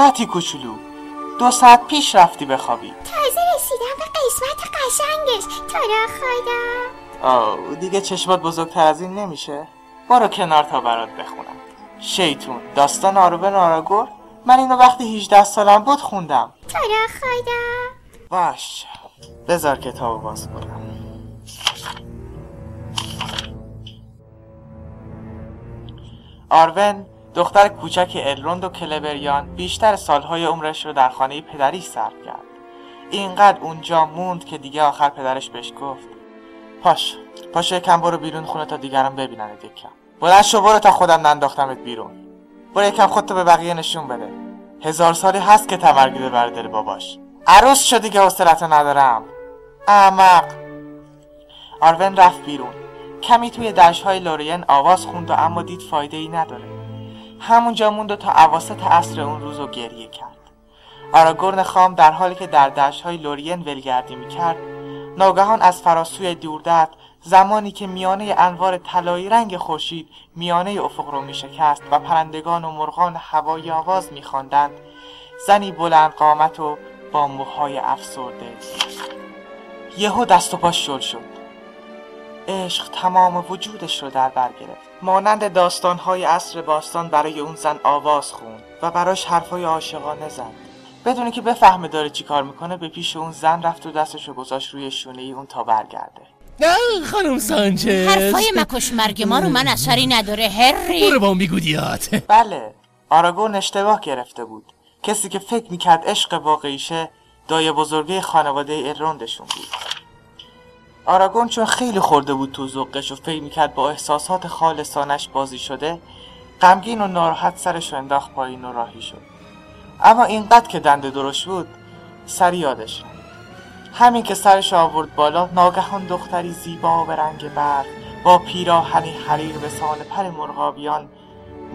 فتی کوچولو. دو ساعت پیش رفتی بخوابی. تازه رسیدم به قسمت قشنگش. تو را خدا. آه دیگه چشمات بزرگتر از این نمیشه. برو کنار تا برات بخونم. شیطون داستان آروبن آراگور من اینو وقتی 18 سالم بود خوندم. تو را خدا. باش. بذار کتاب باز کنم. آرون دختر کوچک الروند و کلبریان بیشتر سالهای عمرش رو در خانه پدری صرف کرد. اینقدر اونجا موند که دیگه آخر پدرش بهش گفت پاش پاش یکم برو بیرون خونه تا دیگران ببینن یکم بلند شو برو تا خودم ننداختمت بیرون. برو یکم خودتو به بقیه نشون بده. هزار سالی هست که تمرگیده بر دل باباش. عروس شدی که حوصلتو ندارم. احمق. آرون رفت بیرون. کمی توی دشهای لورین آواز خوند و اما دید فایده ای نداره. همونجا موند و تا عواست عصر اون روز رو گریه کرد. آراگورن خام در حالی که در دشهای لورین ولگردی می‌کرد ناگهان از فراسوی دوردت زمانی که میانه انوار طلایی رنگ خورشید میانه افق رو میشکست و پرندگان و مرغان هوایی آواز میخواندند زنی بلند قامت و با موهای افسرده. یهو دست و پاش شل شد. عشق تمام وجودش رو در بر گرفت. مانند داستانهای عصر باستان برای اون زن آواز خوند و براش حرفای عاشقانه زد. بدونی که بفهمه داره چی کار می‌کنه به پیش اون زن رفت و دستش رو گذاشت روی شونه ای اون تا برگرده. نه خانم سانچز. حرفای مکش مرگ ما رو من اثری نداره هری. برو با اون بیگودیات بله آراگون اشتباه گرفته بود. کسی که فکر می‌کرد عشق واقعیشه دایه بزرگه خانواده الروندشون بود. آراگون چون خیلی خورده بود تو ذوقش و فکر می‌کرد با احساسات خالصانش بازی شده غمگین و ناراحت سرش رو انداخت پایین و راهی شد. اما اینقدر که دنده درشت بود سری یادش رفت. همین که سرش آورد بالا ناگهان دختری زیبا به رنگ برف با پیراهنی حریر به سان پر مرغابیان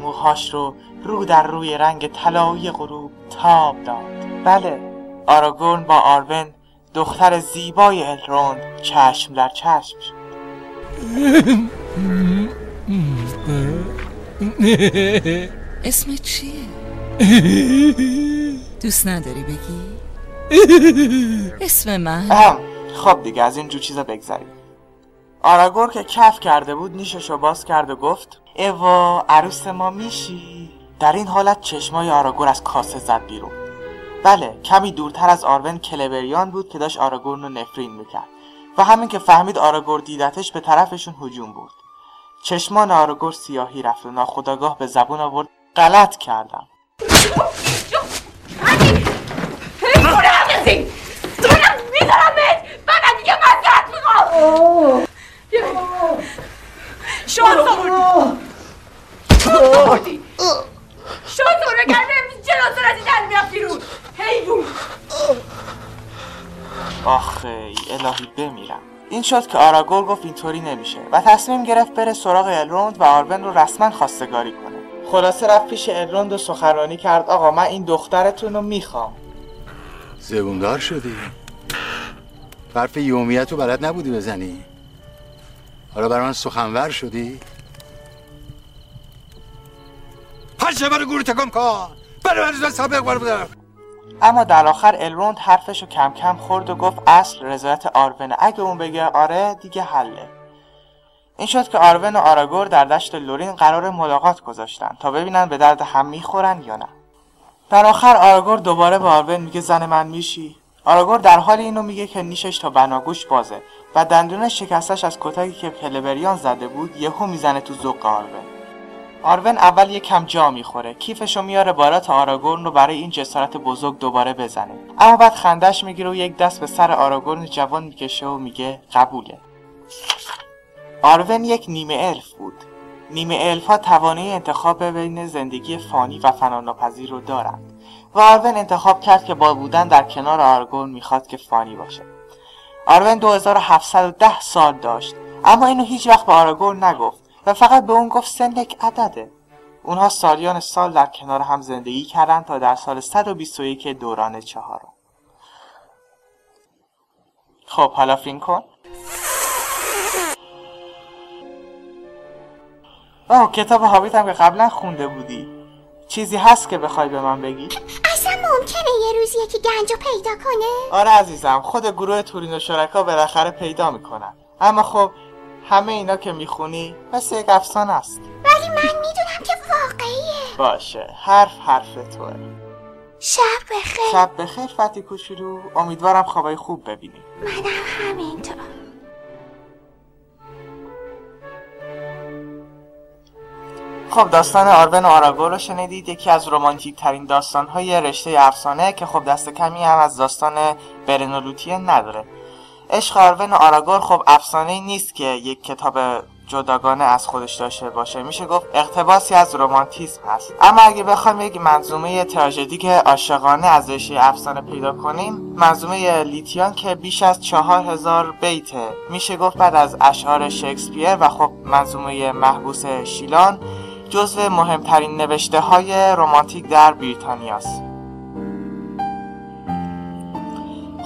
موهاش رو رو در روی رنگ طلایی غروب تاب داد. بله آراگورن با آرون دختر زیبای الروند چشم در چشم شد. اسمت چیه؟ دوست نداری بگی؟ اسم من؟ خب دیگه از این جو چیزا بگذریم. آراگور که کف کرده بود نیشش رو باز کرد و گفت اوا عروس ما میشی. در این حالت چشمای آراگور از کاسه زد بیرون. بله کمی دورتر از آرون کلبریان بود که داشت آراگورن رو نفرین می‌کرد و همین که فهمید آراگور دیدتش به طرفشون هجوم بود چشمان آراگور سیاهی رفت و ناخداگاه به زبون آورد غلط کردم الهی بمیرم این شد که آراگور گفت اینطوری نمیشه و تصمیم گرفت بره سراغ الروند و آرون رو رسما خواستگاری کنه. خلاصه رفت پیش الروند و سخنرانی کرد. آقا من این دخترتون رو می‌خوام. زبوندار شدی. حرف یومیت رو بلد نبودی بزنی. حالا برای من سخنور شدی؟ پشه برای گور تکم کن. برای من سابق بودم. اما در آخر الروند حرفش رو کم کم خورد و گفت اصل رضایت آرونه اگه اون بگه آره دیگه حله. این شد که آرون و آراگور در دشت لورین قرار ملاقات گذاشتن تا ببینن به درد هم می‌خورن یا نه. در آخر آراگور دوباره به آرون میگه زن من میشی. آراگور در حال اینو میگه که نیشش تا بناگوش بازه و دندون شکستش از کتکی که کلبریان زده بود یهو می‌زنه تو ذوق آرون آرون اول یه کم جا می‌خوره. کیفشو میاره بالا تا آراگورن رو برای این جسارت بزرگ دوباره بزنه. اما بعد خندش می‌گیره و یک دست به سر آراگورن جوان می‌کشه و میگه قبوله. آرون یک نیمه الف بود. نیمه الف ها توانایی انتخاب بین زندگی فانی و فناناپذیر رو دارند و آرون انتخاب کرد که با بودن در کنار آرگون می‌خواد که فانی باشه. آرون 2710 سال داشت اما اینو هیچ وقت به آراگون نگفت. و فقط به اون گفت سن یک عدده. اونها سالیان سال در کنار هم زندگی کردند تا در سال 121 دوران چهارم. خب حالا فین کن. اوه کتاب هابیت هم که قبلا خونده بودی. چیزی هست که بخوای به من بگی؟ اصلا ممکنه یه روز یکی گنجو پیدا کنه؟ آره عزیزم خود گروه تورین و شرکا بالاخره پیدا می‌کنن. اما خب همه اینا که می‌خونی مثل یک افسانه است. ولی من می‌دونم که واقعیه. باشه حرف حرف توه. شب بخیر. شب بخیر فتی کوچولو. امیدوارم خوابای خوب ببینی. منم همینطور. خب داستان آرون و آراگور رو شنیدید. یکی از رومانتیک ترین داستان های رشته افسانه که خب دست کمی هم از داستان برنولوتیه نداره. عشق و آراگور خب افسانه نیست که یک کتاب جداگانه از خودش داشته باشه. میشه گفت اقتباسی از رومانتیسم هست. اما اگه بخوایم یک منظومه تراژدیک عاشقانه از رشته افسانه پیدا کنیم منظومه لیتیان که بیش از چهار هزار بیته. میشه گفت بعد از اشعار شکسپیر و خب منظومه محبوس شیلان جزو مهمترین نوشته های رومانتیک در بریتانیاست.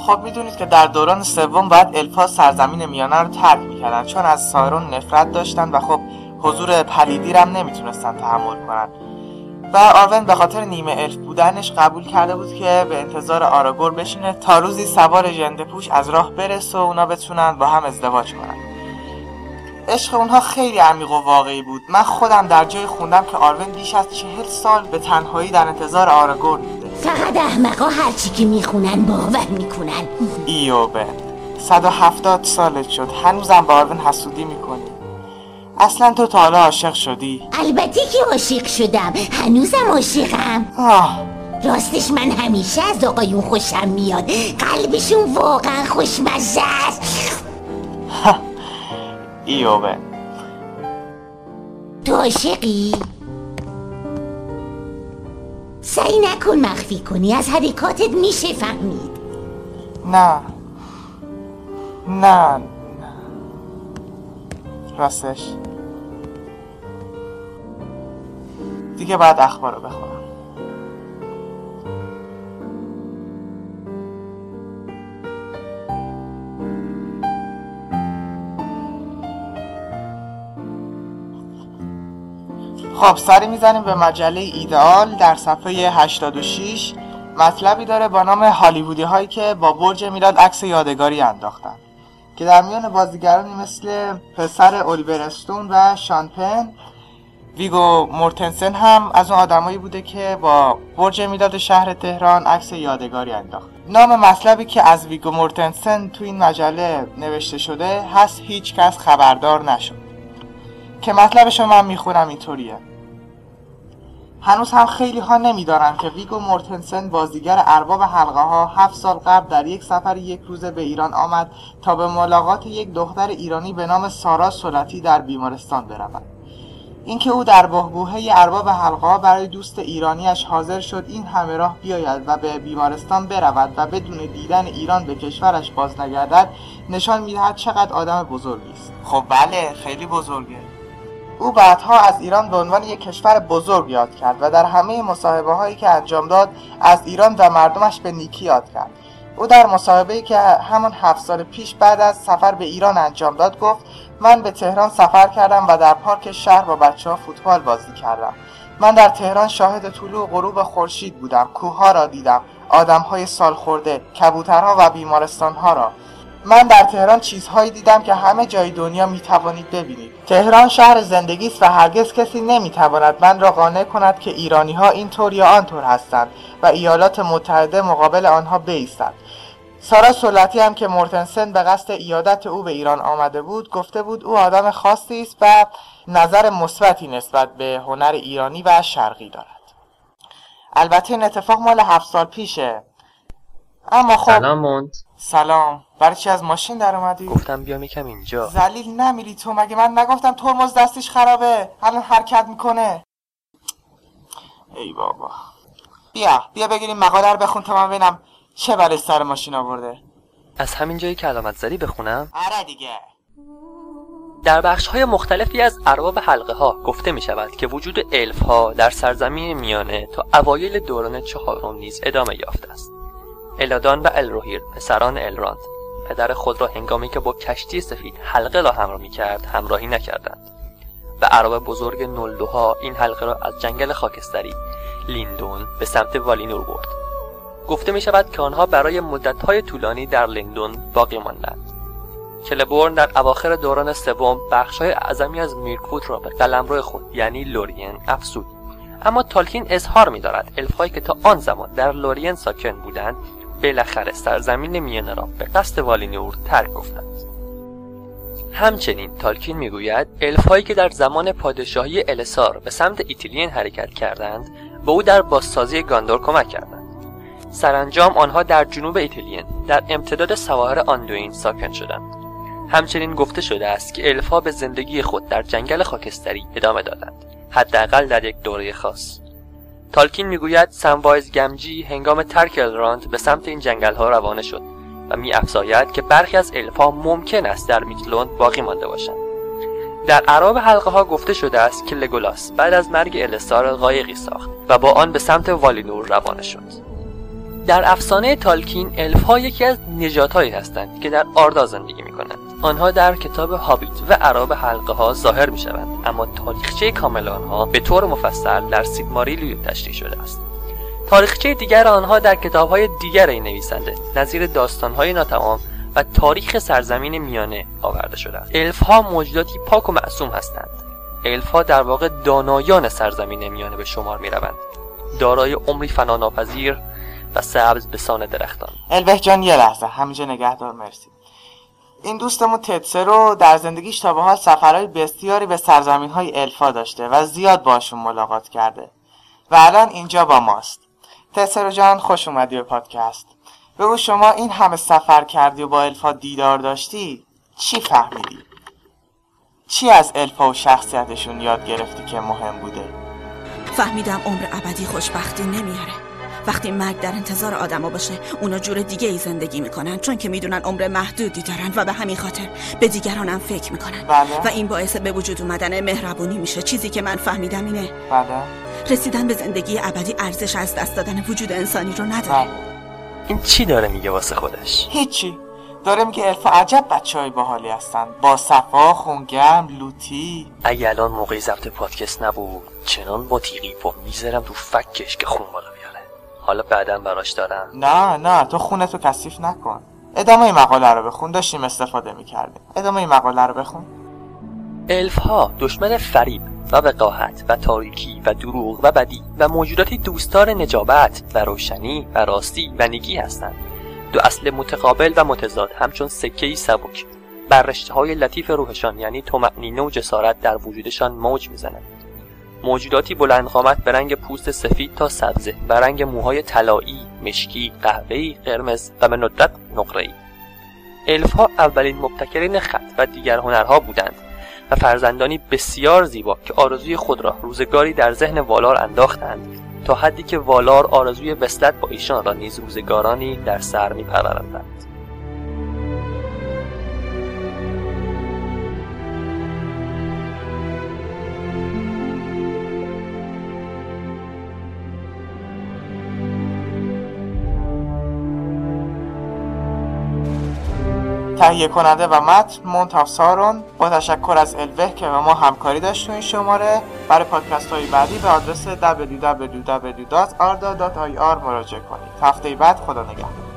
خب می‌دونید که در دوران سوم باید الفا سرزمین میانه رو ترک می‌کردن چون از سایرون نفرت داشتن و خب حضور پلیدی هم نمی‌تونستن تحمل کنن. و آرون به خاطر نیمه الف بودنش قبول کرده بود که به انتظار آراگور بشینه تا روزی سوار ژنده پوش از راه برسه و اونا بتونن با هم ازدواج کنن. عشق اونها خیلی عمیق و واقعی بود. من خودم در جای خوندم که آرون بیش از چهل سال به تنهایی در انتظار آراگور بوده فقط احمقا هرچی که می‌خونن باور می‌کنن. ایوبه 170 سالت شد. هنوزم به آرون حسودی می‌کنی. اصلا تو تا حالا عاشق شدی؟ البته که عاشق شدم. هنوزم عاشقم. آه. راستش من همیشه از آقایون خوشم میاد. قلبشون واقعا خوشمزه است. ایوبه. تو عاشقی؟ سعی نکن مخفی کنی. از حرکاتت میشه فهمید. نه. نه. راستش. دیگه بعد اخبار رو بخونم. خب سری می‌زنیم به مجله ایدئال در صفحه 86 مطلبی داره با نام هالیوودی هایی که با برج میلاد عکس یادگاری انداختن که در میان بازیگرانی مثل پسر استون و شانپن ویگو مورتنسن هم از اون آدمایی بوده که با برج میلاد شهر تهران عکس یادگاری انداخت. نام مطلبی که از ویگو مورتنسن تو این مجله نوشته شده هست هیچ کس خبردار نشد. که مطلبش رو من می‌خونم اینطوریه. هنوز هم خیلی ها نمیدارن که ویگو مورتنسن بازیگر ارباب حلقه ها هفت سال قبل در یک سفر یک روزه به ایران آمد تا به ملاقات یک دختر ایرانی به نام سارا سلطی در بیمارستان برود. اینکه او در بهبوهه ارباب حلقه ها برای دوست ایرانیش حاضر شد این همه راه بیاید و به بیمارستان برود و بدون دیدن ایران به کشورش باز نگردد نشان می‌دهد چقدر آدم بزرگی است. خب بله خیلی بزرگه. او بعدها از ایران به عنوان یک کشور بزرگ یاد کرد و در همه مصاحبه هایی که انجام داد از ایران و مردمش به نیکی یاد کرد. او در مصاحبه که همان هفت سال پیش بعد از سفر به ایران انجام داد گفت من به تهران سفر کردم و در پارک شهر با بچه ها فوتبال بازی کردم. من در تهران شاهد طلوع و غروب خورشید بودم کوه را دیدم آدم های سال خورده کبوترها و بیمارستانها را. من در تهران چیزهایی دیدم که همه جای دنیا می توانید ببینید. تهران شهر زندگی است و هرگز کسی نمی تواند من را قانع کند که ایرانی ها اینطور یا آنطور هستند و ایالات متحده مقابل آنها بیستند. سارا سلطی هم که مورتنسن به قصد ایادت او به ایران آمده بود گفته بود او آدم خاصی است و نظر مثبتی نسبت به هنر ایرانی و شرقی دارد. البته این اتفاق مال هفت سال پیشه. اما خب سلام موند. سلام. برای چی از ماشین در اومدی؟ گفتم بیام یکم اینجا. زلیل نمیری تو. مگه من نگفتم ترمز دستش خرابه؟ الان حرکت می‌کنه. ای بابا. بیا بیا بگیریم مقاله رو بخون تا من ببینم چه برای سر ماشین آورده. از همین جایی که علامت زدی بخونم. آره دیگه. در بخش های مختلفی از ارباب حلقه ها گفته می شود که وجود الف ها در سرزمین میانه تا اوایل دوران چهارم نیز ادامه یافته است. الادان و الروهیر پسران الراند پدر خود را هنگامی که با کشتی سفید حلقه را همراه می کرد همراهی نکردند. و ارباب بزرگ نلدوها این حلقه را از جنگل خاکستری لیندون به سمت والینور برد. گفته می شود که آنها برای مدتهای طولانی در لندن باقی ماندند. کلبورن در اواخر دوران سوم بخشهای اعظمی از میرکوت را به قلمرو خود یعنی لورین افزود. اما تالکین اظهار می‌دارد الفهایی که تا آن زمان در لورین ساکن بودند بالاخره سرزمین میانه را به قصد والینور ترک گفتند همچنین تالکین می‌گوید الفهایی که در زمان پادشاهی السار به سمت ایتیلین حرکت کردند به او در بازسازی گاندور کمک کردند. سرانجام آنها در جنوب ایتیلین در امتداد سواحل آندوین ساکن شدند. همچنین گفته شده است که الفها به زندگی خود در جنگل خاکستری ادامه دادند حداقل در یک دوره خاص. تالکین می‌گوید سموایز گمجی هنگام ترک الراند به سمت این جنگل ها روانه شد و می که برخی از الفا ممکن است در میتلوند باقی مانده باشند. در ارباب حلقه ها گفته شده است که لگولاس بعد از مرگ السار قایقی ساخت و با آن به سمت والینور روانه شد. در افسانه تالکین الف یکی از نژاد هایی هستند که در آردا زندگی می کنند آنها در کتاب هابیت و ارباب حلقه ها ظاهر می شوند اما تاریخچه کامل آنها به طور مفصل در سیلماریلیون تشریح شده است. تاریخچه دیگر آنها در کتاب های دیگر این نویسنده نظیر داستان های ناتمام و تاریخ سرزمین میانه آورده شده است. الف ها موجوداتی پاک و معصوم هستند. الف ها در واقع دانایان سرزمین میانه به شمار می روند دارای عمری فناناپذیر و سبز به سان درختان. البه جان یه لحظه. همینجا نگهدار. مرسی. این دوستمون تتسه رو در زندگیش تا به حال سفرهای بسیاری به سرزمین های الفا داشته و زیاد باشون ملاقات کرده و الان اینجا با ماست تتسرو جان خوش اومدی به پادکست بگو شما این همه سفر کردی و با الفا دیدار داشتی چی فهمیدی؟ چی از الفا و شخصیتشون یاد گرفتی که مهم بوده؟ فهمیدم عمر ابدی خوشبختی نمیاره وقتی مرگ در انتظار آدما باشه اونا جور دیگه ای زندگی می‌کنن چون که می‌دونن عمر محدودی دارن و به همین خاطر به دیگرانم فکر می‌کنن. بله. و این باعث به وجود اومدن مهربونی میشه. چیزی که من فهمیدم اینه. بله. رسیدن به زندگی ابدی ارزش از دست دادن وجود انسانی رو نداره. بله. این چی داره میگه واسه خودش؟ هیچی. داره میگه الف عجب بچه های باحالی هستن. با صفا خونگرم لوتی. اگه الان موقعی ضبط پادکست نبود چنان با تیغی پا می‌ذارم تو فکش که خون بالا حالا بعدا براش دارم. نه نه تو خونتو کثیف نکن. ادامه مقاله رو بخون داشتیم استفاده می‌کردیم. ادامه این مقاله رو بخون. الف ها دشمن فریب و وقاحت و تاریکی و دروغ و بدی و موجوداتی دوستدار نجابت و روشنی و راستی و نگی هستند. دو اصل متقابل و متضاد همچون سکه سبک. بر رشته های لطیف روحشان یعنی تومعنینه و جسارت در وجودشان موج می‌زنند. موجوداتی بلند قامت به رنگ پوست سفید تا سبزه و رنگ موهای طلایی، مشکی، قهوه‌ای، قرمز و به ندرت نقره‌ای. الفها اولین مبتکرین خط و دیگر هنرها بودند و فرزندانی بسیار زیبا که آرزوی خود را روزگاری در ذهن والار انداختند تا حدی که والار آرزوی وصلت با ایشان را نیز روزگارانی در سر میپروراندند تهیه کننده و متن مونتاف سارون با تشکر از الوه که به ما همکاری داشت تو این شماره. برای پادکست های بعدی به آدرس www.arda.ir مراجعه کنید. هفته بعد خدا نگهدار.